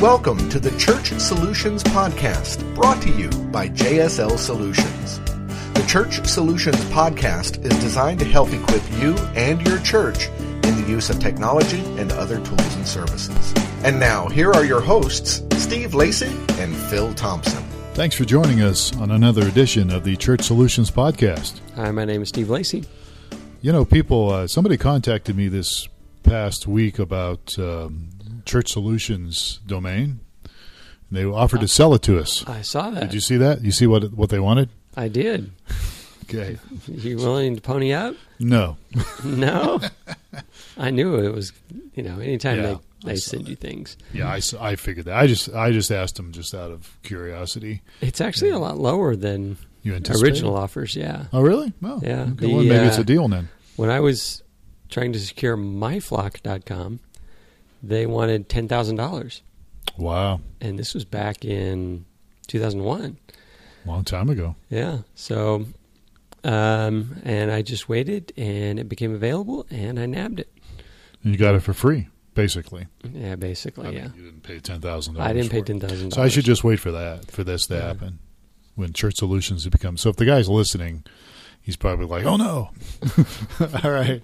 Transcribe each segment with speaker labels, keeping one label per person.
Speaker 1: Welcome to the Church Solutions Podcast, brought to you by JSL Solutions. The Church Solutions Podcast is designed to help equip you and your church in the use of technology and other tools and services. And now, here are your hosts, Steve Lacey and Phil Thompson.
Speaker 2: Thanks for joining us on another edition of the Church Solutions Podcast.
Speaker 3: Hi, my name is Steve Lacey.
Speaker 2: You know, people, uh, somebody contacted me this past week about um, Church Solutions domain. They offered to sell it to us.
Speaker 3: I saw that.
Speaker 2: Did you see that? You see what what they wanted?
Speaker 3: I did.
Speaker 2: Okay.
Speaker 3: You willing to pony up?
Speaker 2: No.
Speaker 3: No. I knew it was. You know, anytime
Speaker 2: Yeah,
Speaker 3: they they send
Speaker 2: that.
Speaker 3: you things,
Speaker 2: Yeah, I, I figured that. I just I just asked them just out of curiosity.
Speaker 3: it's actually a lot lower than
Speaker 2: You anticipated?
Speaker 3: original offers. Yeah.
Speaker 2: Oh, really? Oh,
Speaker 3: Yeah,
Speaker 2: Okay,
Speaker 3: the,
Speaker 2: well, maybe it's
Speaker 3: uh,
Speaker 2: a deal then.
Speaker 3: When I was trying to secure myflock.com, they wanted ten thousand dollars,
Speaker 2: Wow.
Speaker 3: and this was back in two thousand one.
Speaker 2: Long time ago.
Speaker 3: Yeah. So, um, and I just waited, and it became available, and I nabbed it.
Speaker 2: And you got it for free, basically.
Speaker 3: Yeah, basically.
Speaker 2: I mean,
Speaker 3: yeah.
Speaker 2: you didn't pay ten thousand.
Speaker 3: dollars I didn't pay ten thousand. dollars.
Speaker 2: So I should just wait for that, for this to
Speaker 3: Yeah.
Speaker 2: happen when Church Solutions become. So if the guy's listening, he's probably like, "Oh no!" All right,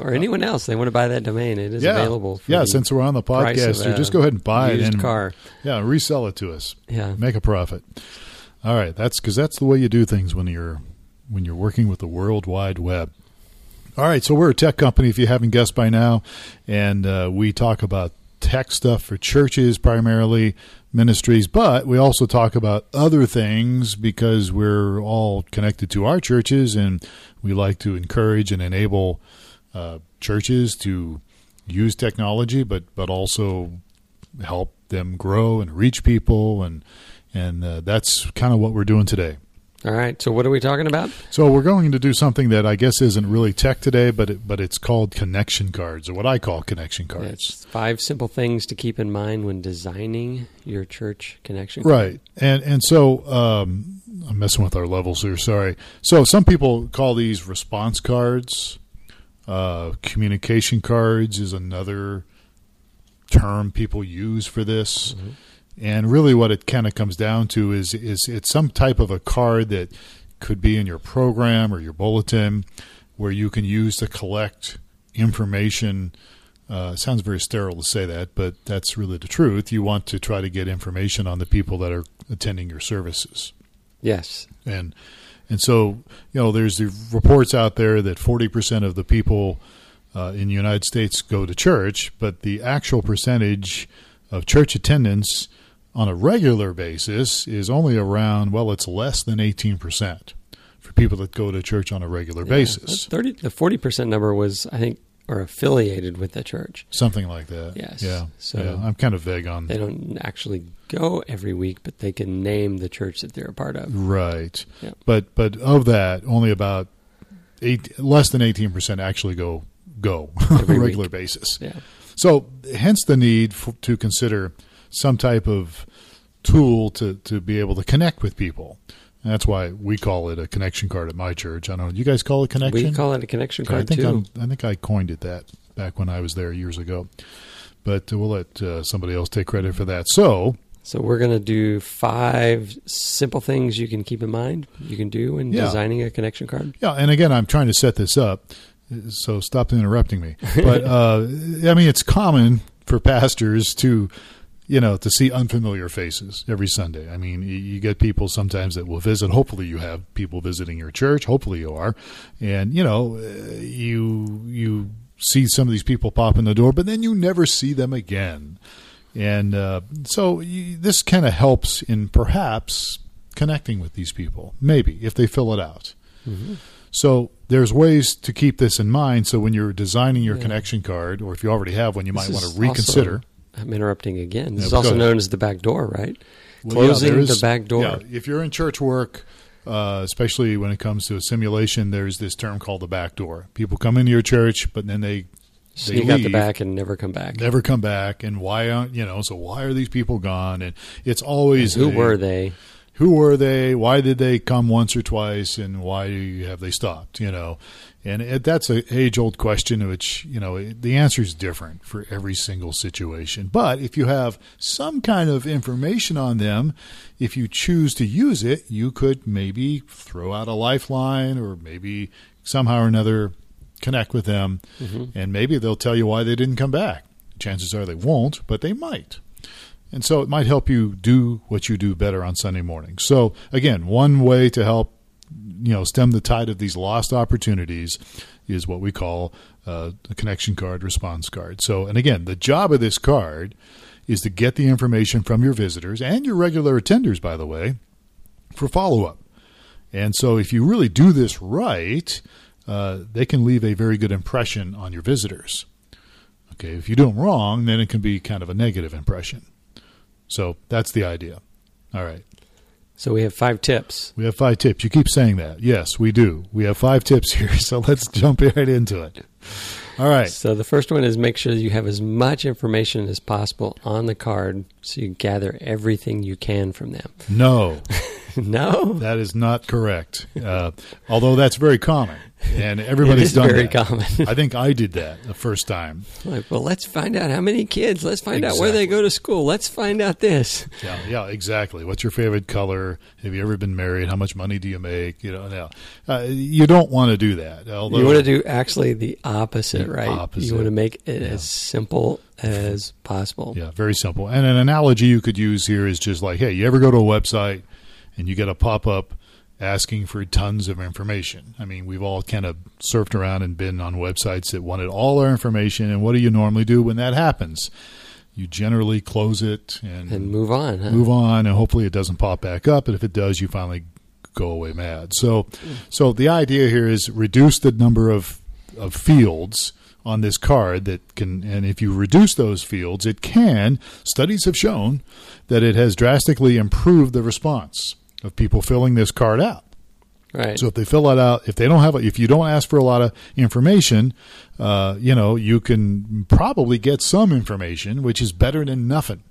Speaker 3: or anyone else they want to buy that domain. It is
Speaker 2: yeah,
Speaker 3: available. For
Speaker 2: yeah. Since we're on the podcast,
Speaker 3: of
Speaker 2: just go ahead and buy it and
Speaker 3: car.
Speaker 2: yeah, resell it to us,
Speaker 3: Yeah,
Speaker 2: make a profit. All right, that's because that's the way you do things when you're when you're working with the World Wide Web. All right, so we're a tech company, if you haven't guessed by now, and uh, we talk about tech stuff for churches primarily, ministries, but we also talk about other things because we're all connected to our churches, and we like to encourage and enable uh, churches to use technology, but but also help them grow and reach people, and and uh, that's kind of what we're doing today.
Speaker 3: All right. So what are we talking about?
Speaker 2: So we're going to do something that I guess isn't really tech today, but it, but it's called connection cards, or what I call connection cards.
Speaker 3: It's five simple things to keep in mind when designing your church connection. card.
Speaker 2: Right, and and so um, I'm messing with our levels here. Sorry. So some people call these response cards. Uh, communication cards is another term people use for this. And really, what it kind of comes down to is is it's some type of a card that could be in your program or your bulletin, where you can use to collect information. Uh, sounds very sterile to say that, but that's really the truth. You want to try to get information on the people that are attending your services,
Speaker 3: Yes.
Speaker 2: and and so you know there's the reports out there that 40% of the people uh, in the United States go to church, but the actual percentage of church attendance on a regular basis is only around well, it's less than 18% for people that go to church on a regular
Speaker 3: Yeah.
Speaker 2: basis.
Speaker 3: Thirty. The forty percent number was, I think, or affiliated with the church.
Speaker 2: Something like that.
Speaker 3: Yes.
Speaker 2: Yeah.
Speaker 3: So-
Speaker 2: yeah. I'm kind of vague on
Speaker 3: They don't actually go every week, but they can name the church that they're a part of.
Speaker 2: Right.
Speaker 3: Yeah.
Speaker 2: But but of that, only about eight less than eighteen percent actually go go on a regular
Speaker 3: week.
Speaker 2: basis.
Speaker 3: Yeah.
Speaker 2: So hence the need f to consider some type of tool to to be able to connect with people. And that's why we call it a connection card at my church. I don't know. You guys call it connection?
Speaker 3: We call it a connection
Speaker 2: I
Speaker 3: card
Speaker 2: think
Speaker 3: too.
Speaker 2: I'm, I think I coined it that back when I was there years ago. But uh, we'll let uh, somebody else take credit for that. So
Speaker 3: So we're going to do five simple things you can keep in mind. You can do when
Speaker 2: Yeah.
Speaker 3: designing a connection card.
Speaker 2: Yeah, and again, I'm trying to set this up, so stop interrupting me. But uh, I mean, it's common for pastors to, you know, to see unfamiliar faces every Sunday. I mean, you, you get people sometimes that will visit. Hopefully, you have people visiting your church. Hopefully, you are, and you know, uh, you you see some of these people pop in the door, but then you never see them again. And uh, so you, this kind of helps in perhaps connecting with these people, maybe if they fill it out. So there's ways to keep this in mind. So when you're designing your
Speaker 3: Yeah.
Speaker 2: connection card, or if you already have one, you might want to reconsider.
Speaker 3: I'm interrupting again. This
Speaker 2: Yeah,
Speaker 3: is also known as the back door, right?
Speaker 2: Well, yeah,
Speaker 3: Closing the back door.
Speaker 2: Yeah, if you're in church work, uh, especially when it comes to assimilation, there's this term called the back door. People come into your church, but then they
Speaker 3: Sneak out the back and never come back.
Speaker 2: never come back. And why aren't you know? So why are these people gone? And it's always
Speaker 3: Who
Speaker 2: a-
Speaker 3: were they?
Speaker 2: who were they? Why did they come once or twice? And why have they stopped? You know, and it, that's an age old question, which, you know, the answer is different for every single situation. But if you have some kind of information on them, if you choose to use it, you could maybe throw out a lifeline or maybe somehow or another connect with them. Mm-hmm. And maybe they'll tell you why they didn't come back. Chances are they won't, but they might. And so it might help you do what you do better on Sunday morning. So again, one way to help you know stem the tide of these lost opportunities is what we call uh, a connection card response card. So and again, the job of this card is to get the information from your visitors and your regular attenders, by the way, for follow up. And so if you really do this right, uh, they can leave a very good impression on your visitors. Okay, if you do them wrong, then it can be kind of a negative impression. So that's the idea. All right.
Speaker 3: So we have five tips.
Speaker 2: We have five tips. You keep saying that. Yes, we do. We have five tips here. So let's jump right into it. All right.
Speaker 3: So the first one is make sure you have as much information as possible on the card so you gather everything you can from them.
Speaker 2: No.
Speaker 3: no?
Speaker 2: That is not correct. Uh, although that's very common and everybody's done
Speaker 3: very
Speaker 2: that.
Speaker 3: common.
Speaker 2: I think I did that the first time.
Speaker 3: Like, well, let's find out how many kids. Let's find exactly. out where they go to school. Let's find out this.
Speaker 2: Yeah, yeah, exactly. What's your favorite color? Have you ever been married? How much money do you make? You know, now uh, you don't want to do that.
Speaker 3: Although you want to do actually the opposite, the right? Opposite. You want to make it yeah. as simple as possible.
Speaker 2: Yeah, very simple. And an analogy you could use here is just like, hey, you ever go to a website and you get a pop up asking for tons of information. I mean, we've all kind of surfed around and been on websites that wanted all our information. And what do you normally do when that happens? You generally close it and,
Speaker 3: and move on. Huh?
Speaker 2: Move on, and hopefully it doesn't pop back up. And if it does, you finally go away mad. So, hmm. so the idea here is reduce the number of of fields on this card that can, and if you reduce those fields, it can. Studies have shown that it has drastically improved the response of people filling this card out.
Speaker 3: Right.
Speaker 2: So if they fill it out, if they don't have, if you don't ask for a lot of information, uh, you know, you can probably get some information, which is better than nothing.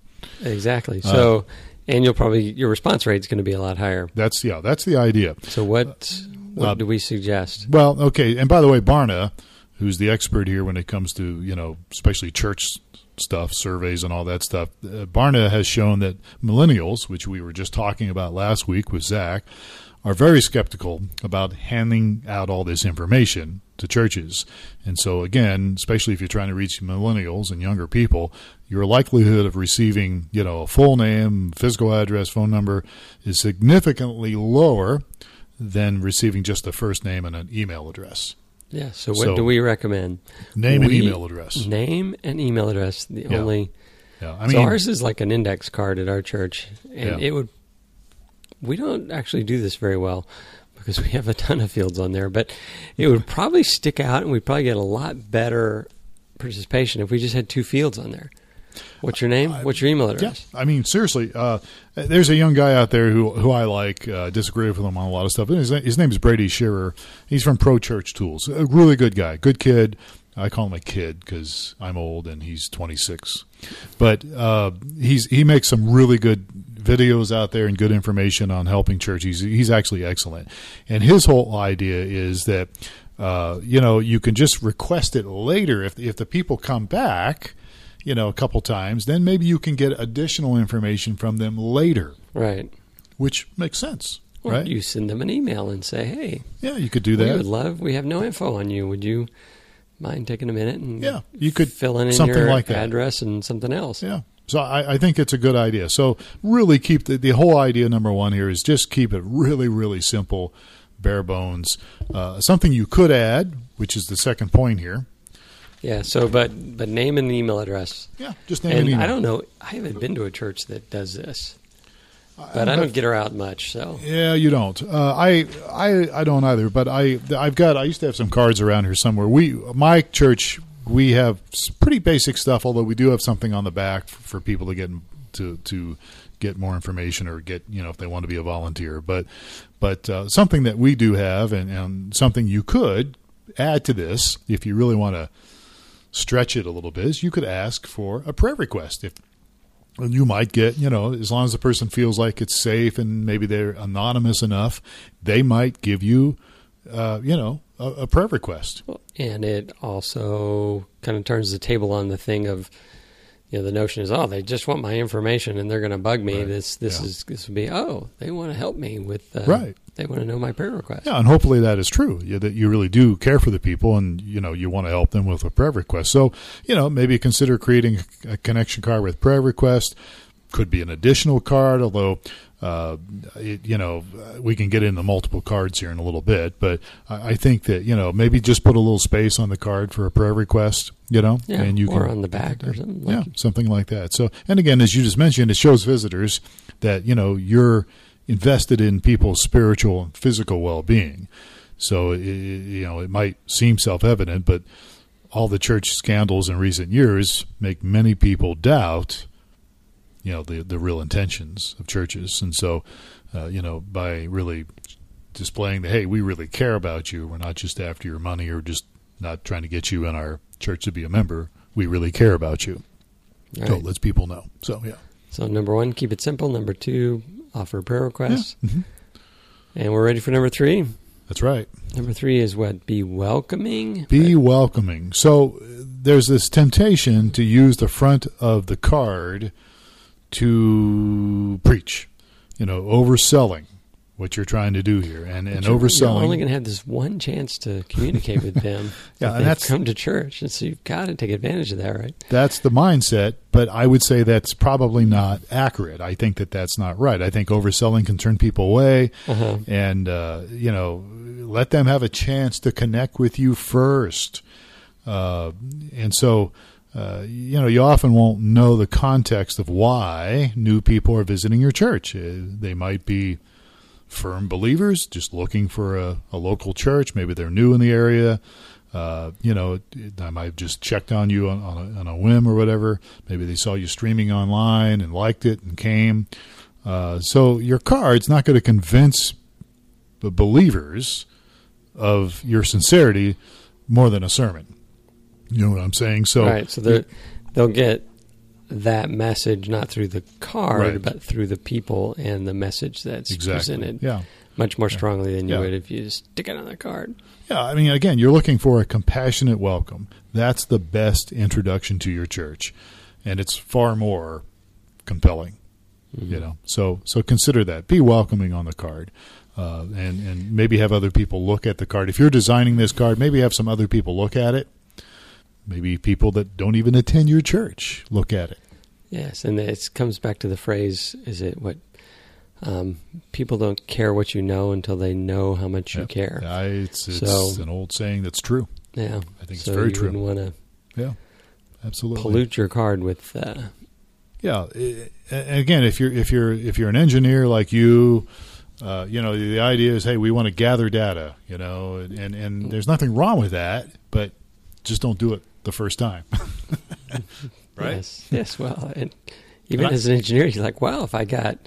Speaker 3: Exactly. Uh, so, uh, and you'll probably your response rate is going to be a lot higher.
Speaker 2: That's yeah, that's the idea.
Speaker 3: So what what uh, do we suggest?
Speaker 2: Well, okay, and by the way, Barna, who's the expert here when it comes to you know, especially church stuff, surveys, and all that stuff. Uh, Barna has shown that millennials, which we were just talking about last week with Zach, are very skeptical about handing out all this information to churches. And so, again, especially if you're trying to reach millennials and younger people, your likelihood of receiving, you know, a full name, physical address, phone number is significantly lower than receiving just a first name and an email address.
Speaker 3: Yeah. So what so, do we recommend?
Speaker 2: Name we, and email address.
Speaker 3: Name and email address. The yeah. only. Yeah. I mean, so ours is like an index card at our church, and yeah. it would. We don't actually do this very well because we have a ton of fields on there, but it would probably stick out, and we'd probably get a lot better participation if we just had two fields on there. What's your name? What's your email address?
Speaker 2: Yeah, I mean, seriously, uh, there's a young guy out there who who I like. Uh, disagree with him on a lot of stuff. His, his name is Brady Shearer. He's from Pro Church Tools. A really good guy, good kid. I call him a kid because I'm old and he's 26. But uh, he's he makes some really good videos out there and good information on helping churches. He's he's actually excellent. And his whole idea is that uh, you know you can just request it later if if the people come back you know, a couple times, then maybe you can get additional information from them later.
Speaker 3: Right.
Speaker 2: Which makes sense.
Speaker 3: Or
Speaker 2: right?
Speaker 3: you send them an email and say, "Hey,
Speaker 2: yeah, you could do that.
Speaker 3: We would love. We have no info on you. Would you mind taking a minute and
Speaker 2: yeah, you could
Speaker 3: fill in,
Speaker 2: something
Speaker 3: your
Speaker 2: like that.
Speaker 3: address and something else.
Speaker 2: Yeah. So I, I, think it's a good idea. So really keep the, the whole idea. Number one here is just keep it really, really simple, bare bones. Uh, something you could add, which is the second point here,
Speaker 3: yeah. So, but but name and email address.
Speaker 2: Yeah, just name
Speaker 3: and,
Speaker 2: and email.
Speaker 3: I don't know. I haven't been to a church that does this, but I, I don't get her out much. So
Speaker 2: yeah, you don't. Uh, I I I don't either. But I I've got. I used to have some cards around here somewhere. We my church we have pretty basic stuff. Although we do have something on the back for, for people to get to to get more information or get you know if they want to be a volunteer. But but uh, something that we do have and, and something you could add to this if you really want to stretch it a little bit is you could ask for a prayer request if you might get, you know, as long as the person feels like it's safe and maybe they're anonymous enough, they might give you, uh, you know, a, a prayer request.
Speaker 3: And it also kind of turns the table on the thing of, you know, the notion is, oh, they just want my information and they're going to bug me. Right. This this yeah. is this would be, oh, they want to help me with, uh,
Speaker 2: right?
Speaker 3: They want to know my prayer request.
Speaker 2: Yeah, and hopefully that is true. Yeah, that you really do care for the people, and you know you want to help them with a prayer request. So you know maybe consider creating a connection card with prayer request. Could be an additional card, although uh, it, you know, we can get into multiple cards here in a little bit, but I think that you know maybe just put a little space on the card for a prayer request, you know,
Speaker 3: yeah, and you or can, on the back or something.
Speaker 2: Like yeah, something like that. So, and again, as you just mentioned, it shows visitors that you know you're invested in people's spiritual and physical well-being. So, it, you know, it might seem self-evident, but all the church scandals in recent years make many people doubt you know the the real intentions of churches, and so uh, you know by really displaying the hey, we really care about you. We're not just after your money or just not trying to get you in our church to be a member. We really care about you. Right. So lets people know. So yeah.
Speaker 3: So number one, keep it simple. Number two, offer prayer requests. Yeah. Mm-hmm. And we're ready for number three.
Speaker 2: That's right.
Speaker 3: Number three is what? Be welcoming.
Speaker 2: Be welcoming. So there's this temptation to use the front of the card to preach. You know, overselling what you're trying to do here, and and you're, overselling.
Speaker 3: You're only going to have this one chance to communicate with them. yeah, and that's come to church, and so you've got to take advantage of that, right?
Speaker 2: That's the mindset, but I would say that's probably not accurate. I think that that's not right. I think overselling can turn people away, uh-huh. and uh, you know, let them have a chance to connect with you first, uh, and so uh, you know, you often won't know the context of why new people are visiting your church. Uh, they might be firm believers, just looking for a, a local church. Maybe they're new in the area. Uh, you know, I might have just checked on you on, on, a, on, a, whim or whatever. Maybe they saw you streaming online and liked it and came. Uh, so your card's not going to convince the believers of your sincerity more than a sermon. You know what I'm saying? So
Speaker 3: right. So they'll get that message not through the card, right. but through the people and the message that's exactly. presented.
Speaker 2: Yeah.
Speaker 3: Much more strongly than you yeah. would if you just stick it on the card.
Speaker 2: Yeah, I mean, again, you're looking for a compassionate welcome. That's the best introduction to your church, and it's far more compelling. Mm-hmm. You know, so so consider that. Be welcoming on the card. Uh, and and maybe have other people look at the card. If you're designing this card, maybe have some other people look at it maybe people that don't even attend your church look at it.
Speaker 3: Yes, and it comes back to the phrase: "Is it what um, people don't care what you know until they know how much you care?"
Speaker 2: Yeah, it's, it's so, an old saying that's true.
Speaker 3: Yeah,
Speaker 2: I think so it's very
Speaker 3: you
Speaker 2: true.
Speaker 3: Want to?
Speaker 2: Yeah, absolutely.
Speaker 3: Pollute your card with. Uh,
Speaker 2: yeah, again, if you're if you're if you're an engineer like you. Uh, you know, the idea is, hey, we want to gather data, you know, and, and there's nothing wrong with that, but just don't do it the first time. right?
Speaker 3: Yes. Yes. Well, and even and as an engineer, you're like, wow, if I got,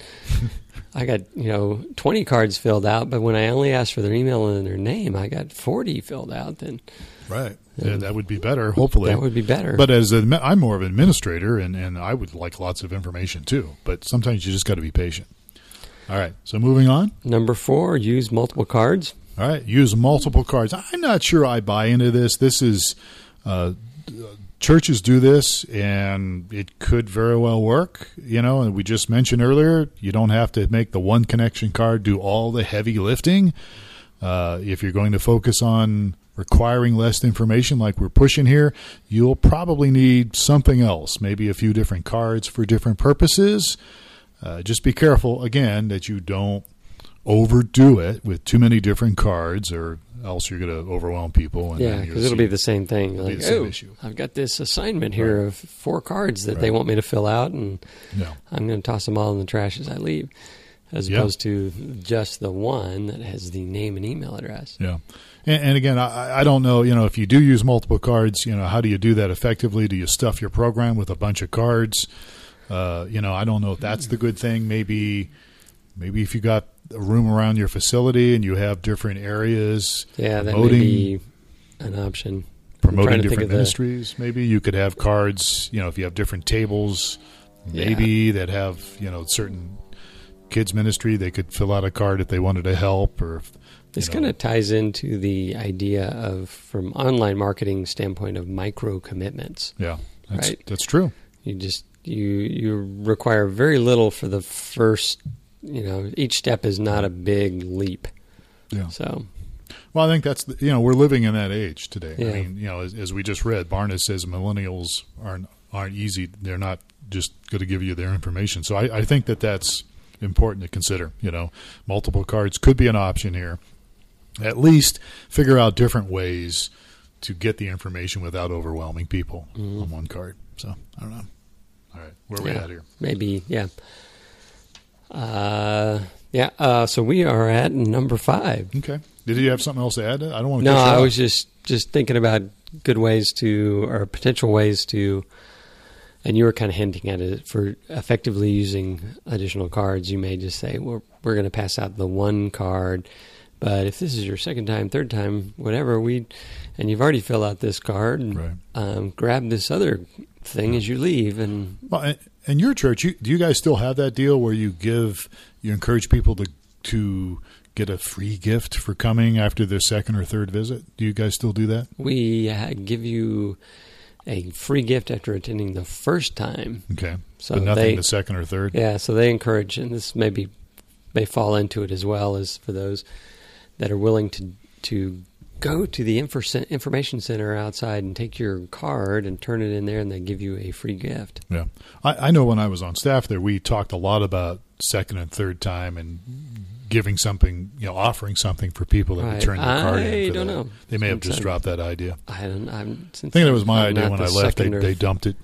Speaker 3: I got you know 20 cards filled out, but when I only asked for their email and their name, I got 40 filled out. Then
Speaker 2: right. Yeah, that would be better. Hopefully,
Speaker 3: that would be better.
Speaker 2: But as a, I'm more of an administrator, and, and I would like lots of information too. But sometimes you just got to be patient. All right. So moving on.
Speaker 3: Number four: use multiple cards.
Speaker 2: All right, use multiple cards. I'm not sure I buy into this. This is uh, churches do this, and it could very well work. You know, and we just mentioned earlier, you don't have to make the one connection card do all the heavy lifting. Uh, if you're going to focus on requiring less information like we're pushing here, you'll probably need something else, maybe a few different cards for different purposes. Uh, just be careful, again, that you don't overdo it with too many different cards, or else you're going to overwhelm people.
Speaker 3: And yeah, because it'll be the same thing. Like, oh, issue. I've got this assignment here right. of four cards that right. they want me to fill out, and yeah. I'm going to toss them all in the trash as I leave, as yeah. opposed to just the one that has the name and email address.
Speaker 2: Yeah. And, and again, I, I don't know. You know, if you do use multiple cards, you know, how do you do that effectively? Do you stuff your program with a bunch of cards? Uh, you know, I don't know if that's the good thing. Maybe, maybe if you got a room around your facility and you have different areas.
Speaker 3: Yeah, that may be an option.
Speaker 2: Promoting different ministries. The... Maybe you could have cards. You know, if you have different tables, maybe yeah. that have you know certain kids ministry. They could fill out a card if they wanted to help or. If,
Speaker 3: this kind of ties into the idea of, from online marketing standpoint, of micro commitments.
Speaker 2: Yeah, that's, right. That's true.
Speaker 3: You just you you require very little for the first. You know, each step is not a big leap.
Speaker 2: Yeah.
Speaker 3: So
Speaker 2: well, I think that's the, you know we're living in that age today. Yeah. I mean, you know, as, as, we just read, Barna says millennials aren't aren't easy. They're not just going to give you their information. So I, I think that that's important to consider. You know, multiple cards could be an option here. At least figure out different ways to get the information without overwhelming people mm-hmm. on one card. So I don't know. All right, where are yeah, we at here?
Speaker 3: Maybe, yeah. Uh, yeah. Uh, so we are at number five.
Speaker 2: Okay. Did you have something else to add? I don't want
Speaker 3: to. No, I was just just thinking about good ways to or potential ways to. And you were kind of hinting at it for effectively using additional cards. You may just say, "We're we're going to pass out the one card." But if this is your second time, third time, whatever, we, and you've already filled out this card, and, right. um, grab this other thing as you leave. And
Speaker 2: well, and your church, you, do you guys still have that deal where you give, you encourage people to to get a free gift for coming after their second or third visit? Do you guys still do that?
Speaker 3: We uh, give you a free gift after attending the first time.
Speaker 2: Okay, so but nothing they, the second or third.
Speaker 3: Yeah, so they encourage, and this maybe may fall into it as well as for those that are willing to to go to the information center outside and take your card and turn it in there, and they give you a free gift.
Speaker 2: Yeah, I, I know when I was on staff there, we talked a lot about second and third time and giving something, you know, offering something for people that right. return their card.
Speaker 3: I don't that. know.
Speaker 2: They may have just dropped that idea.
Speaker 3: I don't. I'm,
Speaker 2: I think that was my idea when I left. They, they dumped it.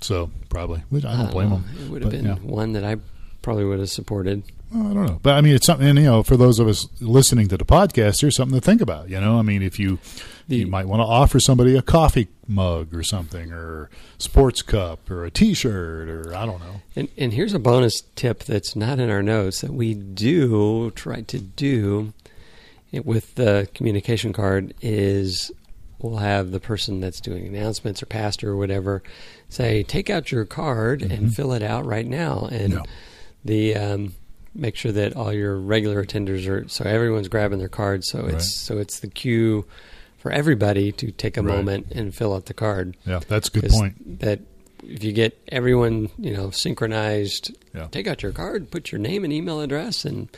Speaker 2: So probably, I don't, uh, blame know. them.
Speaker 3: It would have been yeah. one that I probably would have supported.
Speaker 2: Well, I don't know, but I mean, it's something. And, you know, for those of us listening to the podcast, there's something to think about. You know, I mean, if you the, you might want to offer somebody a coffee mug or something, or sports cup, or a T-shirt, or I don't know.
Speaker 3: And, and here's a bonus tip that's not in our notes that we do try to do with the communication card is we'll have the person that's doing announcements or pastor or whatever say, take out your card mm-hmm. and fill it out right now, and the um, make sure that all your regular attenders are so everyone's grabbing their cards so it's right. so it's the cue for everybody to take a right. moment and fill out the card
Speaker 2: yeah that's a good point
Speaker 3: that if you get everyone you know synchronized yeah. take out your card put your name and email address and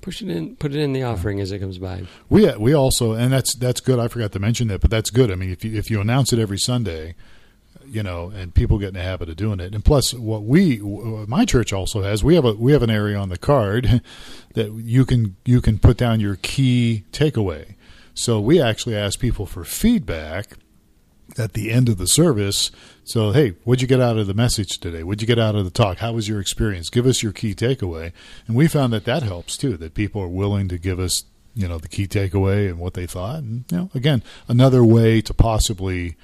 Speaker 3: push it in put it in the offering yeah. as it comes by
Speaker 2: we uh, we also and that's that's good i forgot to mention that but that's good i mean if you if you announce it every sunday you know, and people get in the habit of doing it. And plus, what we, my church also has, we have a we have an area on the card that you can you can put down your key takeaway. So we actually ask people for feedback at the end of the service. So, hey, what'd you get out of the message today? What'd you get out of the talk? How was your experience? Give us your key takeaway. And we found that that helps too. That people are willing to give us, you know, the key takeaway and what they thought. And you know, again, another way to possibly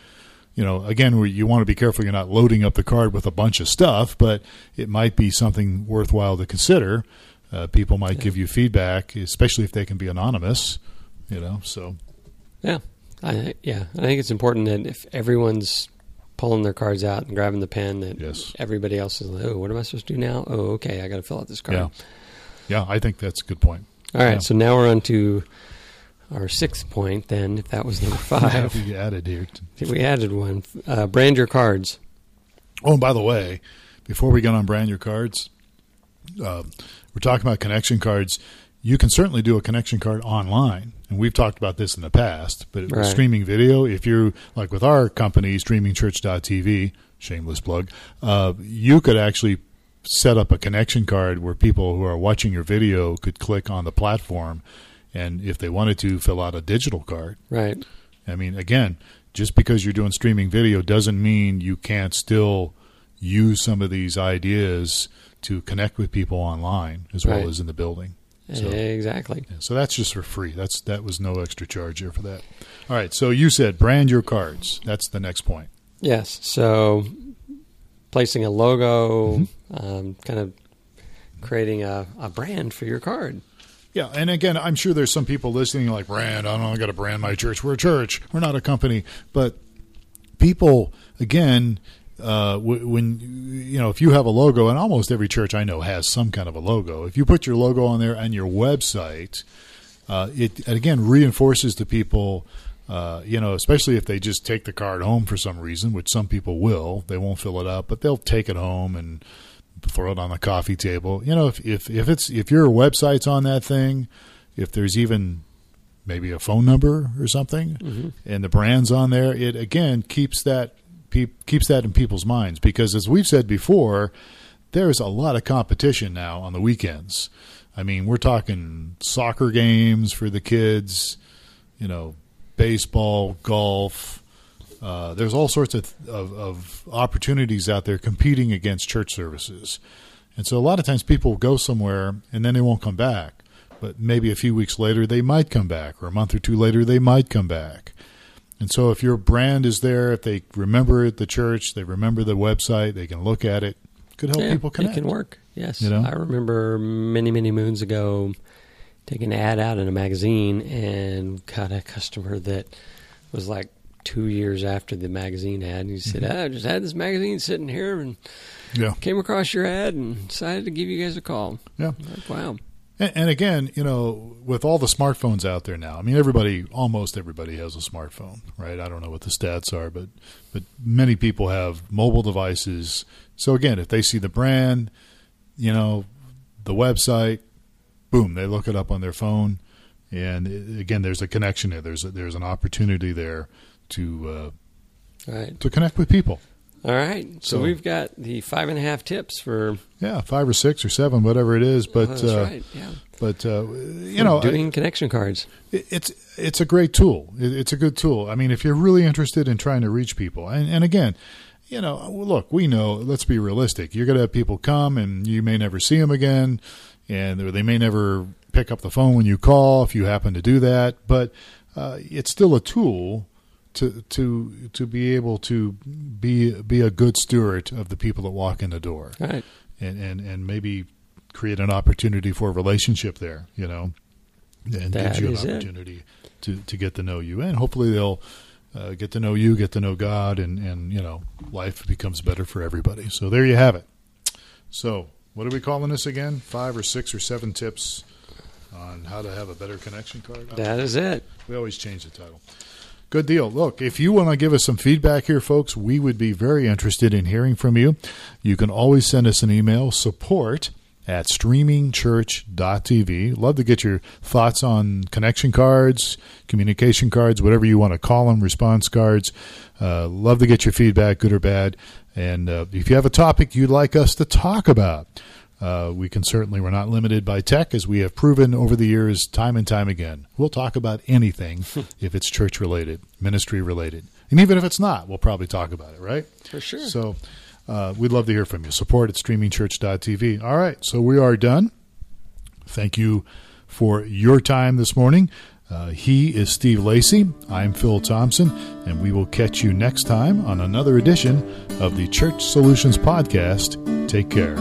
Speaker 2: you know, again, you want to be careful you're not loading up the card with a bunch of stuff, but it might be something worthwhile to consider. Uh, people might yeah. give you feedback, especially if they can be anonymous. You know, so
Speaker 3: yeah, I yeah, I think it's important that if everyone's pulling their cards out and grabbing the pen, that yes. everybody else is like, oh, what am I supposed to do now? Oh, okay, I got to fill out this card.
Speaker 2: Yeah, yeah, I think that's a good point.
Speaker 3: All right,
Speaker 2: yeah.
Speaker 3: so now we're on to our sixth point, then, if that was number five.
Speaker 2: we added here.
Speaker 3: We added one. Uh, brand your cards.
Speaker 2: Oh, and by the way, before we get on brand your cards, uh, we're talking about connection cards. You can certainly do a connection card online, and we've talked about this in the past. But right. streaming video, if you're like with our company, streamingchurch.tv, shameless plug, uh, you could actually set up a connection card where people who are watching your video could click on the platform and if they wanted to fill out a digital card.
Speaker 3: Right.
Speaker 2: I mean, again, just because you're doing streaming video doesn't mean you can't still use some of these ideas to connect with people online as right. well as in the building.
Speaker 3: So, exactly.
Speaker 2: Yeah, so that's just for free. That's that was no extra charge here for that. All right. So you said brand your cards. That's the next point.
Speaker 3: Yes. So placing a logo, mm-hmm. um, kind of creating a, a brand for your card.
Speaker 2: Yeah, and again, I'm sure there's some people listening like brand. I don't got to brand my church. We're a church. We're not a company. But people, again, uh, when you know if you have a logo, and almost every church I know has some kind of a logo. If you put your logo on there and your website, uh, it again reinforces to people. Uh, you know, especially if they just take the card home for some reason, which some people will. They won't fill it out, but they'll take it home and throw it on the coffee table. You know, if if, if it's if your website's on that thing, if there's even maybe a phone number or something, mm-hmm. and the brand's on there, it again keeps that keeps that in people's minds because, as we've said before, there's a lot of competition now on the weekends. I mean, we're talking soccer games for the kids, you know, baseball, golf. Uh, there's all sorts of, of, of opportunities out there competing against church services. And so a lot of times people go somewhere and then they won't come back. But maybe a few weeks later they might come back, or a month or two later they might come back. And so if your brand is there, if they remember the church, they remember the website, they can look at it, could help
Speaker 3: yeah,
Speaker 2: people connect.
Speaker 3: It can work. Yes. You know? I remember many, many moons ago taking an ad out in a magazine and got a customer that was like two years after the magazine ad. And he said, mm-hmm. I just had this magazine sitting here and yeah. came across your ad and decided to give you guys a call.
Speaker 2: Yeah.
Speaker 3: Like, wow.
Speaker 2: And, and, again, you know, with all the smartphones out there now, I mean, everybody, almost everybody has a smartphone, right? I don't know what the stats are, but but many people have mobile devices. So again, if they see the brand, you know, the website, boom, they look it up on their phone, and again, there's a connection there. There's a, there's an opportunity there to uh, right. to connect with people.
Speaker 3: All right. So, so, we've got the five and a half tips for
Speaker 2: yeah, five or six or seven, whatever it is. But
Speaker 3: oh, that's uh, right. Yeah.
Speaker 2: But uh, you know,
Speaker 3: doing I, connection cards.
Speaker 2: It's it's a great tool. It's a good tool. I mean, if you're really interested in trying to reach people, and, and again, you know, look, we know. Let's be realistic. You're going to have people come, and you may never see them again, and they may never pick up the phone when you call if you happen to do that. But uh, it's still a tool to to to be able to be be a good steward of the people that walk in the door,
Speaker 3: right?
Speaker 2: And and and maybe create an opportunity for a relationship there, you know, and that gives you an opportunity it. to to get to know you, and hopefully they'll. Uh, get to know you, get to know God, and, and you know life becomes better for everybody. So there you have it. So what are we calling this again? Five or six or seven tips on how to have a better connection card.
Speaker 3: That is it.
Speaker 2: We always change the title. Good deal. Look, if you want to give us some feedback here, folks, we would be very interested in hearing from you. You can always send us an email, support at streamingchurch.tv. Love to get your thoughts on connection cards, communication cards, whatever you want to call them, response cards. Uh, love to get your feedback, good or bad. And uh, if you have a topic you'd like us to talk about, uh, we can certainly, we're not limited by tech, as we have proven over the years time and time again. We'll talk about anything if it's church related, ministry related. And even if it's not, we'll probably talk about it, right?
Speaker 3: For sure.
Speaker 2: So uh, we'd love to hear from you. Support at streamingchurch.tv. All right, so we are done. Thank you for your time this morning. Uh, he is Steve Lacey. I'm Phil Thompson, and we will catch you next time on another edition of the Church Solutions Podcast. Take care.